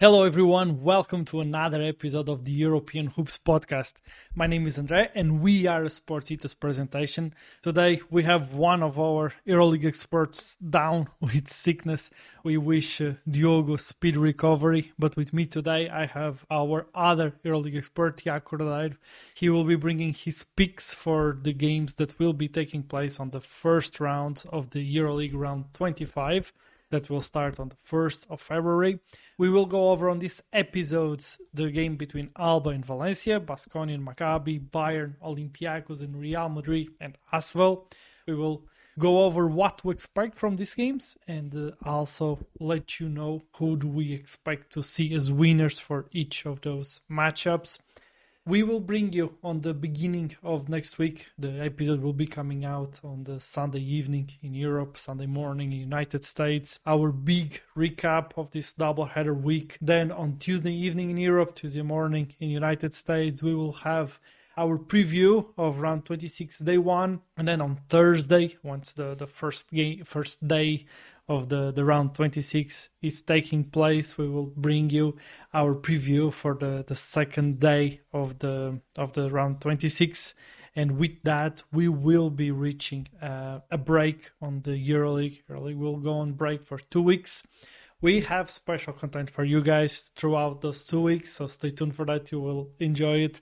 Hello, everyone. Welcome to another episode of the European Hoops podcast. My name is Andre, and we are a Sportitos presentation. Today, we have one of our EuroLeague experts down with sickness. We wish uh, Diogo speed recovery. But with me today, I have our other EuroLeague expert, Tiago He will be bringing his picks for the games that will be taking place on the first round of the EuroLeague round 25 that will start on the 1st of February. We will go over on these episodes the game between Alba and Valencia, Baskonia and Maccabi, Bayern, Olympiacos and Real Madrid and Asvel. We will go over what to expect from these games and uh, also let you know who do we expect to see as winners for each of those matchups we will bring you on the beginning of next week. The episode will be coming out on the Sunday evening in Europe, Sunday morning in United States. Our big recap of this double header week. Then on Tuesday evening in Europe, Tuesday morning in United States, we will have our preview of round 26 day one and then on thursday once the, the first game first day of the, the round 26 is taking place we will bring you our preview for the, the second day of the of the round 26 and with that we will be reaching uh, a break on the euroleague. Euroleague will go on break for two weeks. We have special content for you guys throughout those two weeks so stay tuned for that. You will enjoy it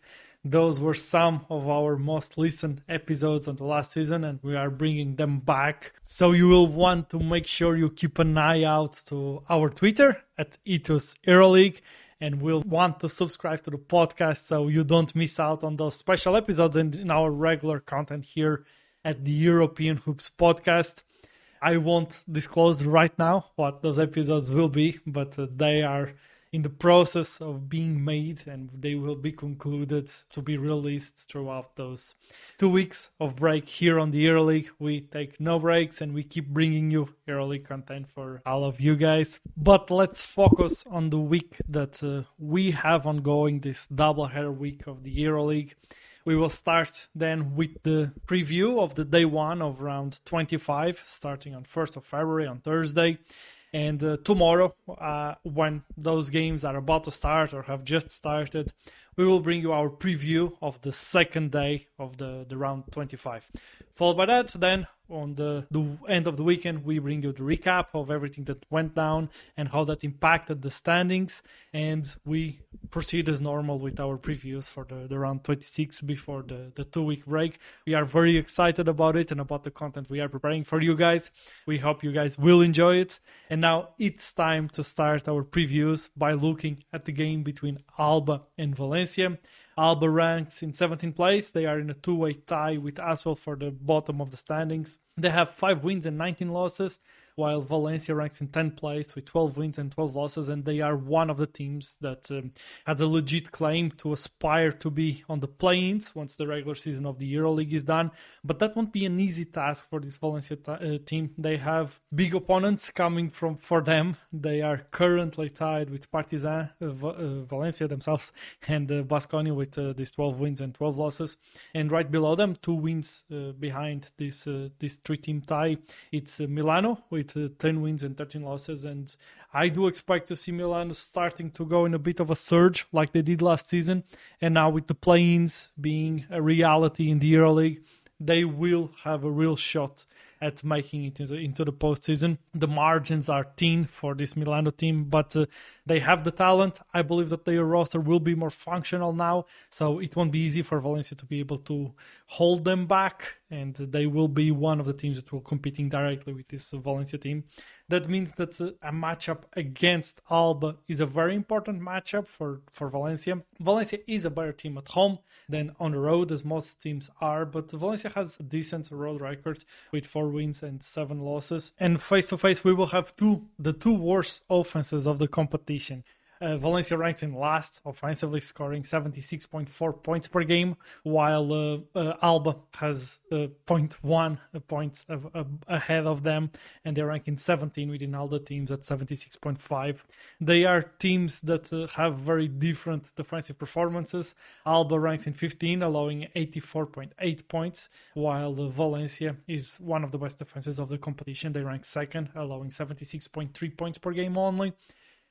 those were some of our most listened episodes on the last season, and we are bringing them back. So you will want to make sure you keep an eye out to our Twitter at Ethos EuroLeague, and will want to subscribe to the podcast so you don't miss out on those special episodes and in our regular content here at the European Hoops podcast. I won't disclose right now what those episodes will be, but uh, they are in the process of being made and they will be concluded to be released throughout those two weeks of break here on the EuroLeague. We take no breaks and we keep bringing you EuroLeague content for all of you guys. But let's focus on the week that uh, we have ongoing, this double header week of the EuroLeague. We will start then with the preview of the day one of round 25, starting on 1st of February on Thursday. And uh, tomorrow, uh, when those games are about to start or have just started, we will bring you our preview of the second day of the, the round 25. Followed by that, then on the, the end of the weekend, we bring you the recap of everything that went down and how that impacted the standings. And we proceed as normal with our previews for the, the round 26 before the, the two week break. We are very excited about it and about the content we are preparing for you guys. We hope you guys will enjoy it. And now it's time to start our previews by looking at the game between Alba and Valencia. Alba ranks in 17th place. They are in a two-way tie with Asvel for the bottom of the standings. They have 5 wins and 19 losses while Valencia ranks in 10th place with 12 wins and 12 losses, and they are one of the teams that um, has a legit claim to aspire to be on the play-ins once the regular season of the EuroLeague is done. But that won't be an easy task for this Valencia t- uh, team. They have big opponents coming from for them. They are currently tied with Partizan, uh, uh, Valencia themselves, and uh, Baskonia with uh, these 12 wins and 12 losses. And right below them, two wins uh, behind this uh, this three-team tie, it's Milano with with uh, 10 wins and 13 losses. And I do expect to see Milan starting to go in a bit of a surge like they did last season. And now with the play-ins being a reality in the EuroLeague, they will have a real shot at making it into the, into the postseason. The margins are thin for this Milano team, but uh, they have the talent. I believe that their roster will be more functional now, so it won't be easy for Valencia to be able to hold them back, and they will be one of the teams that will competing directly with this Valencia team. That means that a matchup against Alba is a very important matchup for, for Valencia. Valencia is a better team at home than on the road, as most teams are, but Valencia has a decent road record with four wins and seven losses. And face to face, we will have two the two worst offenses of the competition. Uh, Valencia ranks in last offensively, scoring 76.4 points per game, while uh, uh, Alba has uh, 0.1 points of, ahead of them, and they rank in 17 within all the teams at 76.5. They are teams that uh, have very different defensive performances. Alba ranks in 15, allowing 84.8 points, while Valencia is one of the best defenses of the competition. They rank second, allowing 76.3 points per game only.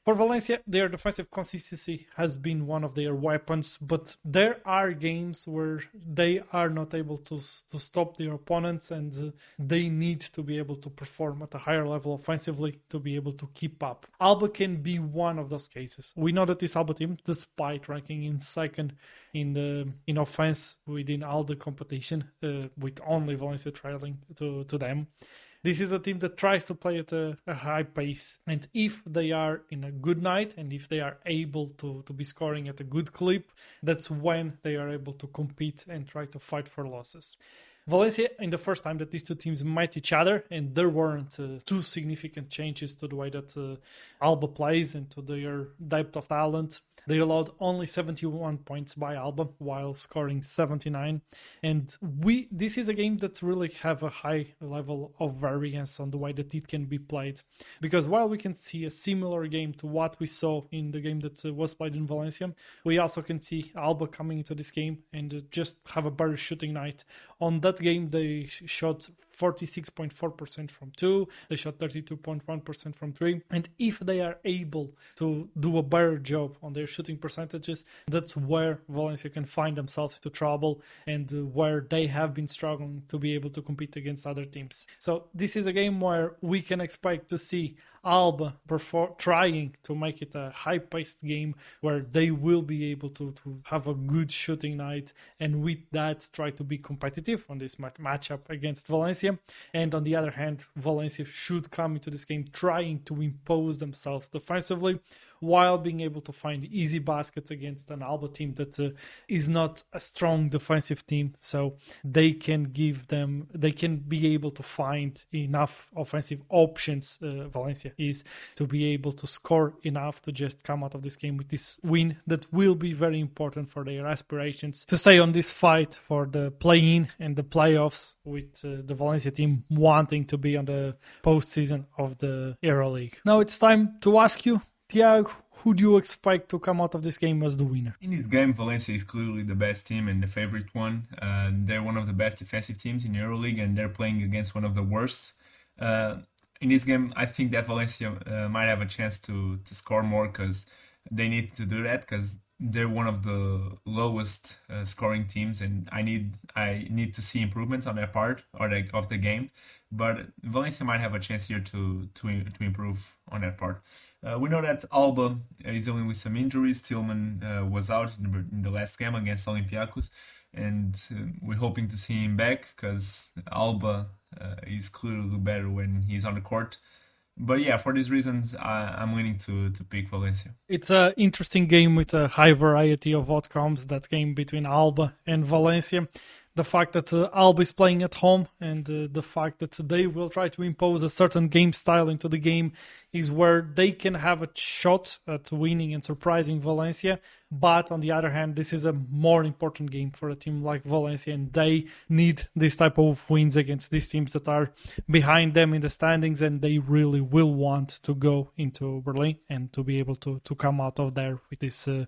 For Valencia, their defensive consistency has been one of their weapons, but there are games where they are not able to, to stop their opponents and uh, they need to be able to perform at a higher level offensively to be able to keep up. Alba can be one of those cases. We know that this Alba team, despite ranking in second in the in offense within all the competition, uh, with only Valencia trailing to, to them, this is a team that tries to play at a, a, high pace. And if they are in a good night and if they are able to, to be scoring at a good clip, that's when they are able to compete and try to fight for losses. Valencia, in the first time that these two teams met each other, and there weren't uh, two significant changes to the way that uh, Alba plays and to their depth of talent. They allowed only 71 points by Alba while scoring 79. And we this is a game that really have a high level of variance on the way that it can be played. Because while we can see a similar game to what we saw in the game that uh, was played in Valencia, we also can see Alba coming into this game and uh, just have a better shooting night. On that game, they shot 46.4% from two, they shot 32.1% from three. And if they are able to do a better job on their shooting percentages, that's where Valencia can find themselves into trouble and where they have been struggling to be able to compete against other teams. So this is a game where we can expect to see Alba perform, trying to make it a high paced game where they will be able to, to have a good shooting night and with that try to be competitive on this matchup against Valencia. And on the other hand, Valencia should come into this game trying to impose themselves defensively while being able to find easy baskets against an Alba team that uh, is not a strong defensive team. So they can give them, they can be able to find enough offensive options. Uh, Valencia is to be able to score enough to just come out of this game with this win that will be very important for their aspirations to stay on this fight for the play-in and the playoffs with uh, the Valencia team wanting to be on the postseason of the EuroLeague. Now it's time to ask you Tiago, who do you expect to come out of this game as the winner? In this game, Valencia is clearly the best team and the favorite one. Uh, they're one of the best defensive teams in EuroLeague, and they're playing against one of the worst. Uh, in this game, I think that Valencia uh, might have a chance to to score more because they need to do that because they're one of the lowest uh, scoring teams, and I need I need to see improvements on their part or the, of the game. But Valencia might have a chance here to to to improve on that part. Uh, we know that Alba is dealing with some injuries. Tillman uh, was out in the, in the, last game against Olympiacos, and uh, we're hoping to see him back because Alba uh, is clearly better when he's on the court but yeah, for these reasons, I, am willing to to pick Valencia. It's an interesting game with a high variety of outcomes. That game between Alba and Valencia the fact that uh, Alba is playing at home and uh, the fact that they will try to impose a certain game style into the game is where they can have a shot at winning and surprising Valencia. But on the other hand, this is a more important game for a team like Valencia, and they need this type of wins against these teams that are behind them in the standings, and they really will want to go into Berlin and to be able to to come out of there with this. Uh,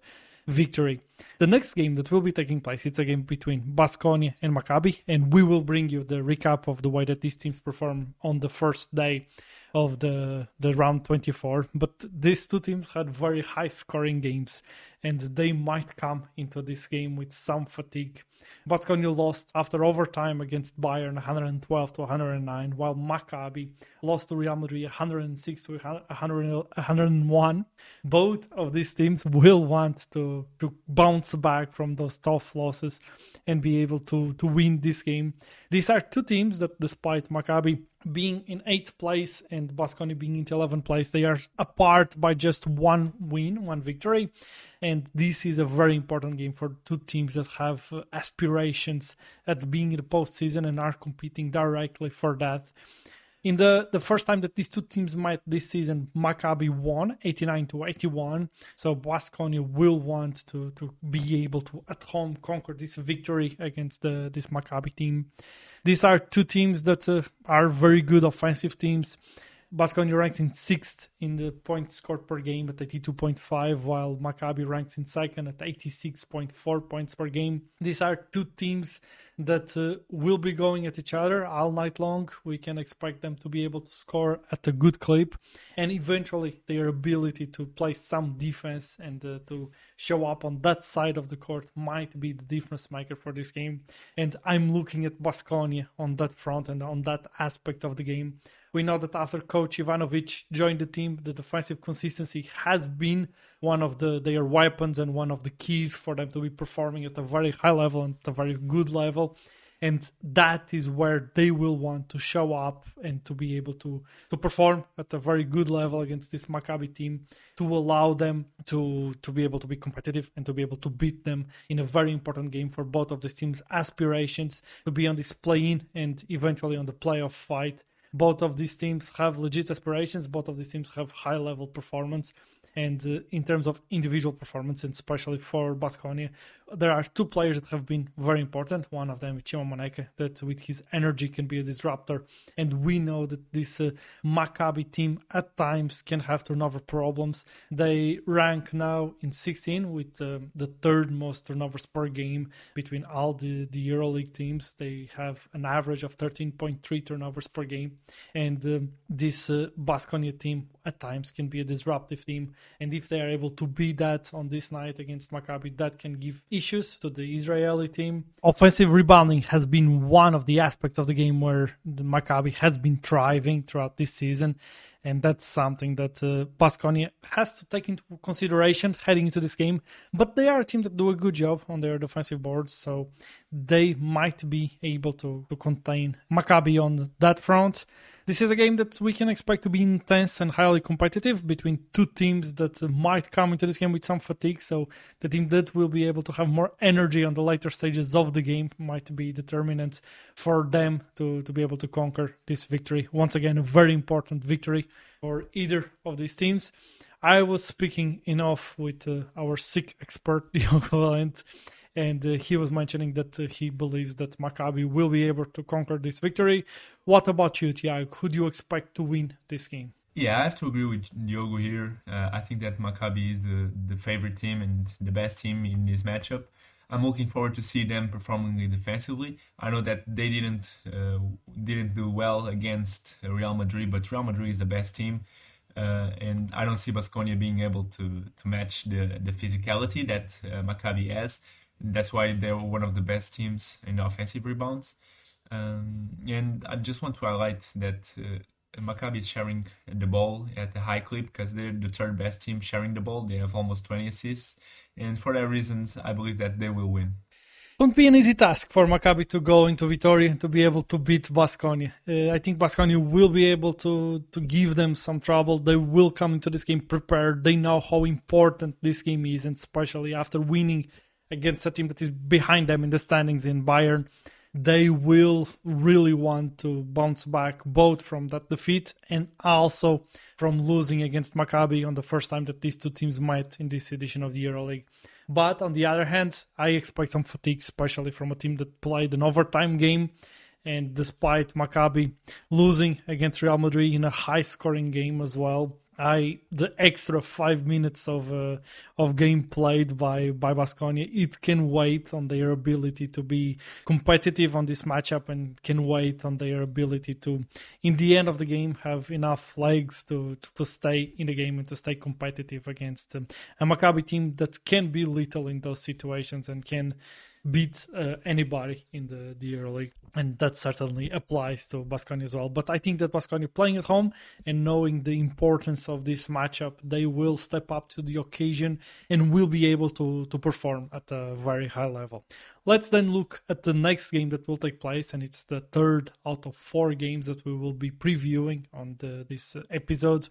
victory. The next game that will be taking place, it's a game between Baskonia and Maccabi, and we will bring you the recap of the way that these teams perform on the first day of the the round 24 but these two teams had very high scoring games and they might come into this game with some fatigue. Baskonia lost after overtime against Bayern 112 to 109 while Maccabi lost to Real Madrid 106 to 101 both of these teams will want to to bounce back from those tough losses and be able to to win this game. These are two teams that despite Maccabi being in eighth place and Baskonia being in 11th place, they are apart by just one win, one victory. And this is a very important game for two teams that have aspirations at being in the postseason and are competing directly for that. In the, the first time that these two teams met this season, Maccabi won 89 to 81. So Baskonia will want to, to be able to at home conquer this victory against the, this Maccabi team. These are two teams that uh, are very good offensive teams. Baskonia ranks in sixth in the points scored per game at 82.5, while Maccabi ranks in second at 86.4 points per game. These are two teams that uh, will be going at each other all night long. We can expect them to be able to score at a good clip, and eventually their ability to play some defense and uh, to show up on that side of the court might be the difference maker for this game. And I'm looking at Baskonia on that front and on that aspect of the game. We know that after coach Ivanovic joined the team, the defensive consistency has been one of the their weapons and one of the keys for them to be performing at a very high level and a very good level. And that is where they will want to show up and to be able to to perform at a very good level against this Maccabi team to allow them to to be able to be competitive and to be able to beat them in a very important game for both of the teams aspirations to be on this play-in and eventually on the playoff fight. Both of these teams have legit aspirations. Both of these teams have high level performance and uh, in terms of individual performance, and especially for Baskonia, there are two players that have been very important. One of them Chima Moneke, that with his energy can be a disruptor. And we know that this uh, Maccabi team at times can have turnover problems. They rank now in 16 with uh, the third most turnovers per game between all the, the EuroLeague teams. They have an average of 13.3 turnovers per game. And um, this uh, Baskonia team at times can be a disruptive team and if they are able to beat that on this night against Maccabi, that can give issues to the Israeli team. Offensive rebounding has been one of the aspects of the game where the Maccabi has been thriving throughout this season. And that's something that uh, Baskonia has to take into consideration heading into this game. But they are a team that do a good job on their defensive boards, so they might be able to, to contain Maccabi on that front. This is a game that we can expect to be intense and highly competitive between two teams that might come into this game with some fatigue. So the team that will be able to have more energy on the later stages of the game might be determinant for them to, to be able to conquer this victory. Once again, a very important victory for either of these teams. I was speaking enough with uh, our sick expert, Diogo Valente, and uh, he was mentioning that uh, he believes that Maccabi will be able to conquer this victory. What about you, Tiago? Who do you expect to win this game? Yeah, I have to agree with Diogo here. Uh, I think that Maccabi is the, the favorite team and the best team in this matchup. I'm looking forward to see them performing defensively. I know that they didn't uh, didn't do well against Real Madrid, but Real Madrid is the best team. Uh, and I don't see Baskonia being able to to match the the physicality that uh, Maccabi has. That's why they were one of the best teams in offensive rebounds. Um, and I just want to highlight that uh, Maccabi is sharing the ball at a high clip because they're the third best team sharing the ball. They have almost 20 assists. And for that reasons, I believe that they will win. Won't be an easy task for Maccabi to go into Vitoria and to be able to beat Baskonia. Uh, I think Baskonia will be able to to give them some trouble. They will come into this game prepared. They know how important this game is, and especially after winning against a team that is behind them in the standings in Bayern, they will really want to bounce back both from that defeat and also from losing against Maccabi on the first time that these two teams met in this edition of the EuroLeague. But on the other hand, I expect some fatigue, especially from a team that played an overtime game. And despite Maccabi losing against Real Madrid in a high scoring game as well, I the extra five minutes of uh, of game played by by Baskonia, it can wait on their ability to be competitive on this matchup and can wait on their ability to, in the end of the game, have enough legs to to, stay in the game and to stay competitive against um, a Maccabi team that can be little in those situations and can beat uh, anybody in the, the EuroLeague. And that certainly applies to Baskonia as well. But I think that Baskonia playing at home and knowing the importance of this matchup, they will step up to the occasion and will be able to, to perform at a very high level. Let's then look at the next game that will take place, and it's the third out of four games that we will be previewing on the, this episode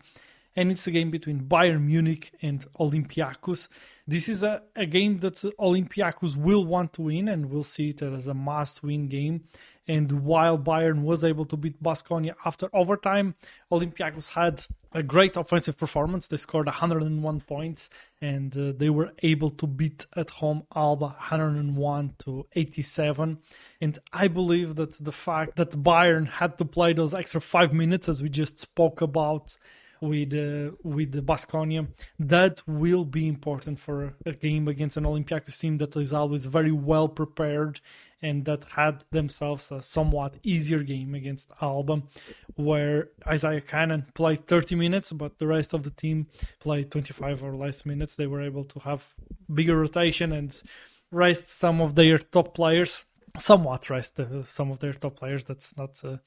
and it's a game between Bayern Munich and Olympiacos. This is a, a game that Olympiacos will want to win, and we'll see it as a must win game. And while Bayern was able to beat Baskonia after overtime, Olympiacos had a great offensive performance. They scored 101 points and uh, they were able to beat at home Alba 101 to 87. And I believe that the fact that Bayern had to play those extra five minutes, as we just spoke about, with uh, with the Baskonia. That will be important for a game against an Olympiacos team that is always very well prepared and that had themselves a somewhat easier game against Alba, where Isaiah Canaan played 30 minutes, but the rest of the team played 25 or less minutes. They were able to have bigger rotation and rest some of their top players, somewhat rest uh, some of their top players. That's not. Uh,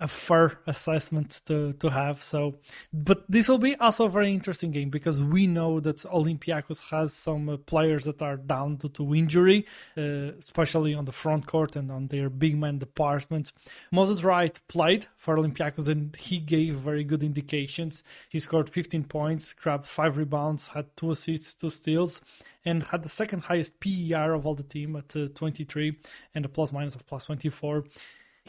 a fair assessment to, to have. So, but this will be also a very interesting game because we know that Olympiacos has some uh, players that are down due to injury, uh, especially on the front court and on their big man department. Moses Wright played for Olympiacos and he gave very good indications. He scored 15 points, grabbed five rebounds, had two assists, two steals and had the second highest PER of all the team at uh, 23 and a plus minus of plus 24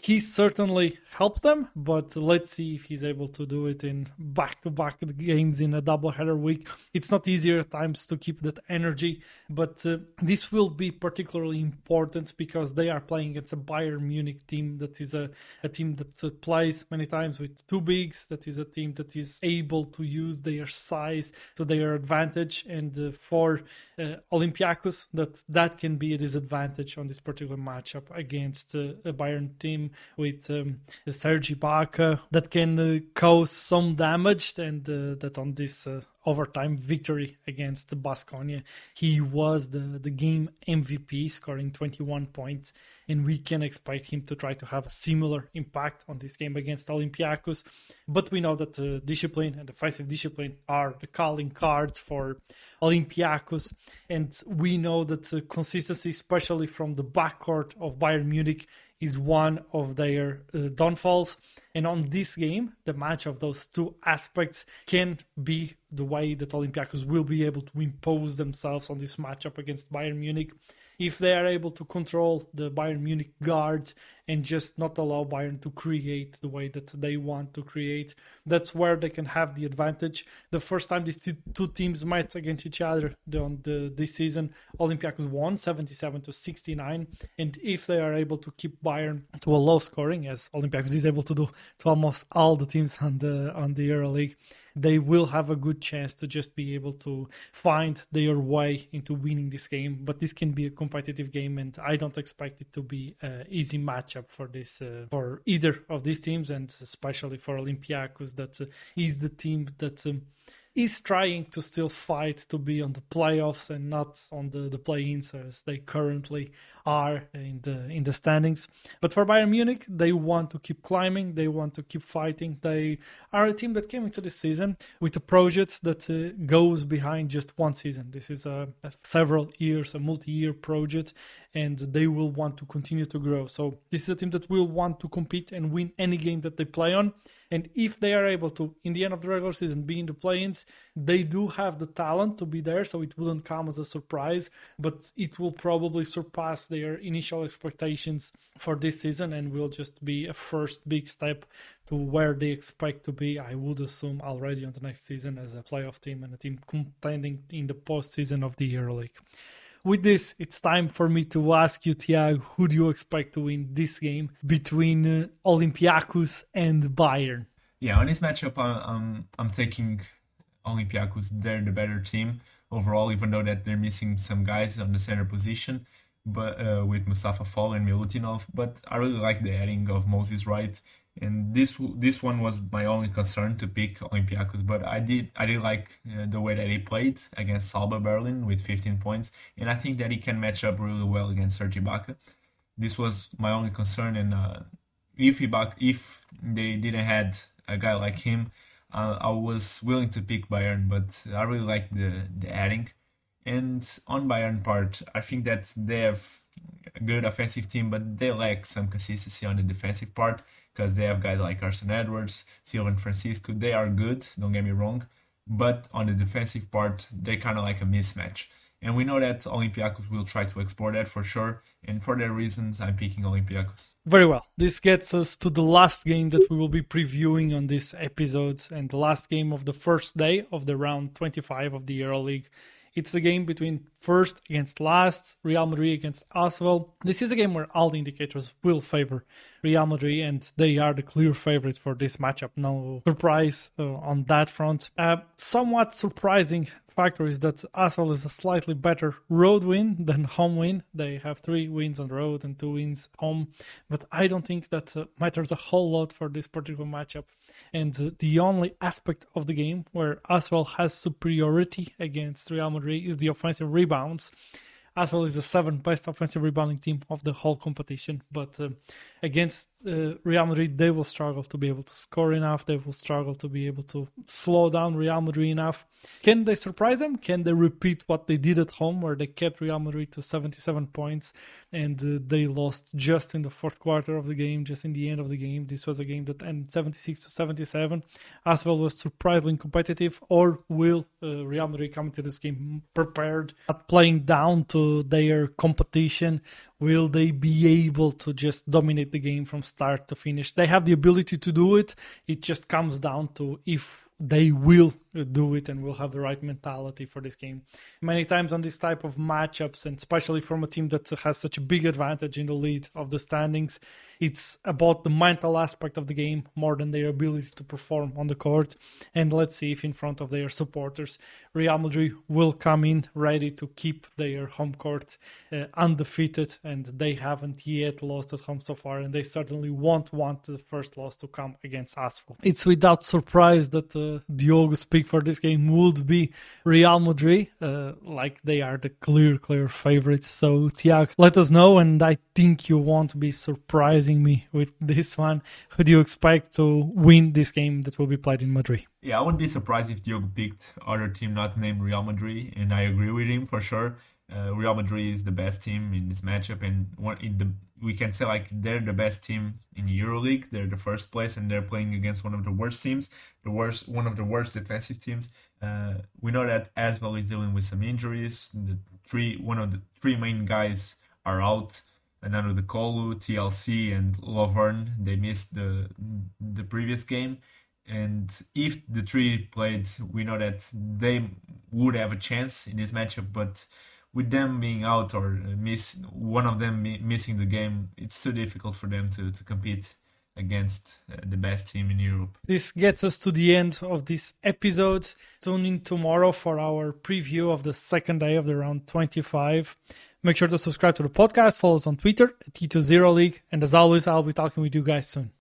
he certainly helped them, but let's see if he's able to do it in back to back games in a double header week. It's not easier at times to keep that energy, but uh, this will be particularly important because they are playing against a Bayern Munich team that is a, a team that uh, plays many times with two bigs, that is a team that is able to use their size to their advantage. And uh, for uh, Olympiacos, that, that can be a disadvantage on this particular matchup against uh, a Bayern team with um, Serge Ibaka that can uh, cause some damage and uh, that on this uh, overtime victory against Baskonia. He was the, the game MVP, scoring 21 points, and we can expect him to try to have a similar impact on this game against Olympiacos. But we know that uh, discipline and defensive discipline are the calling cards for Olympiacos, and we know that uh, consistency, especially from the backcourt of Bayern Munich, is one of their uh, downfalls. And on this game, the match of those two aspects can be the way that Olympiacos will be able to impose themselves on this matchup against Bayern Munich if they are able to control the Bayern Munich guards and just not allow Bayern to create the way that they want to create. That's where they can have the advantage. The first time these two teams met against each other on the, this season, Olympiacos won 77 to 69. And if they are able to keep Bayern to a low scoring, as Olympiacos is able to do to almost all the teams on the on the EuroLeague, they will have a good chance to just be able to find their way into winning this game. But this can be a competitive game, and I don't expect it to be an easy matchup for this uh, for either of these teams, and especially for Olympiacos. That uh, is the team that. Um, is trying to still fight to be on the playoffs and not on the, the play-ins as they currently are in the in the standings. But for Bayern Munich, they want to keep climbing. They want to keep fighting. They are a team that came into this season with a project that uh, goes behind just one season. This is a, a several years, a multi-year project, and they will want to continue to grow. So this is a team that will want to compete and win any game that they play on. And if they are able to, in the end of the regular season, be in the play-ins, they do have the talent to be there. So it wouldn't come as a surprise, but it will probably surpass their initial expectations for this season and will just be a first big step to where they expect to be. I would assume already on the next season as a playoff team and a team contending in the postseason of the EuroLeague with this, it's time for me to ask you, Tiago, who do you expect to win this game between uh, Olympiacos and Bayern? Yeah, on this matchup, I'm I'm taking Olympiacos. They're the better team overall, even though that they're missing some guys on the center position, but uh, with Moustapha Fall and Milutinov. But I really like the adding of Moses Wright and this this one was my only concern to pick Olympiacos, but I did I did like uh, the way that he played against Alba Berlin with 15 points, and I think that he can match up really well against Serge Ibaka. This was my only concern, and uh, if Ibaka, if they didn't had a guy like him, uh, I was willing to pick Bayern, but I really like the the adding. And on Bayern part, I think that they have a good offensive team, but they lack some consistency on the defensive part because they have guys like Carson Edwards, Sylvain Francisco. They are good, don't get me wrong, but on the defensive part, they're kind of like a mismatch. And we know that Olympiacos will try to explore that for sure. And for that reasons, I'm picking Olympiacos. Very well. This gets us to the last game that we will be previewing on this episode, and the last game of the first day of the round 25 of the EuroLeague It's the game between first against last, Real Madrid against Asvel. This is a game where all the indicators will favor Real Madrid, and they are the clear favorites for this matchup. No surprise uh, on that front. Uh, somewhat surprising factor is that Asvel is a slightly better road win than home win. They have three wins on the road and two wins home, but I don't think that uh, matters a whole lot for this particular matchup. And uh, the only aspect of the game where Asvel has superiority against Real Madrid is the offensive rebounds. Asvel is the seventh best offensive rebounding team of the whole competition, but uh, against uh, Real Madrid, they will struggle to be able to score enough. They will struggle to be able to slow down Real Madrid enough. Can they surprise them? Can they repeat what they did at home, where they kept Real Madrid to 77 points and uh, they lost just in the fourth quarter of the game, just in the end of the game? This was a game that ended 76 to 77. Asvel was surprisingly competitive, or will uh, Real Madrid come into this game prepared, not playing down to their competition? Will they be able to just dominate the game from start to finish? They have the ability to do it. It just comes down to if they will do it and will have the right mentality for this game. Many times on this type of matchups, and especially from a team that has such a big advantage in the lead of the standings, it's about the mental aspect of the game more than their ability to perform on the court. And let's see if in front of their supporters, Real Madrid will come in ready to keep their home court uh, undefeated, and they haven't yet lost at home so far, and they certainly won't want the first loss to come against Asvel. It's without surprise that uh, Diogo's pick for this game would be Real Madrid, uh, like they are the clear, clear favorites. So, Tiago, let us know, and I think you won't be surprising me with this one. Who do you expect to win this game that will be played in Madrid? Yeah, I wouldn't be surprised if Diogo picked other team not named Real Madrid, and I agree with him for sure. Uh, Real Madrid is the best team in this matchup, and in the we can say like they're the best team in EuroLeague. They're the first place, and they're playing against one of the worst teams, the worst one of the worst defensive teams. Uh, we know that Asvel is dealing with some injuries. The three one of the three main guys are out. Nando de Colo, TLC, and Lauvergne. They missed the the previous game, and if the three played, we know that they would have a chance in this matchup. But with them being out or miss one of them missing the game, it's too difficult for them to to compete against uh, the best team in Europe. This gets us to the end of this episode. Tune in tomorrow for our preview of the second day of the round 25. Make sure to subscribe to the podcast, follow us on Twitter at Ethos EuroLeague, and as always, I'll be talking with you guys soon.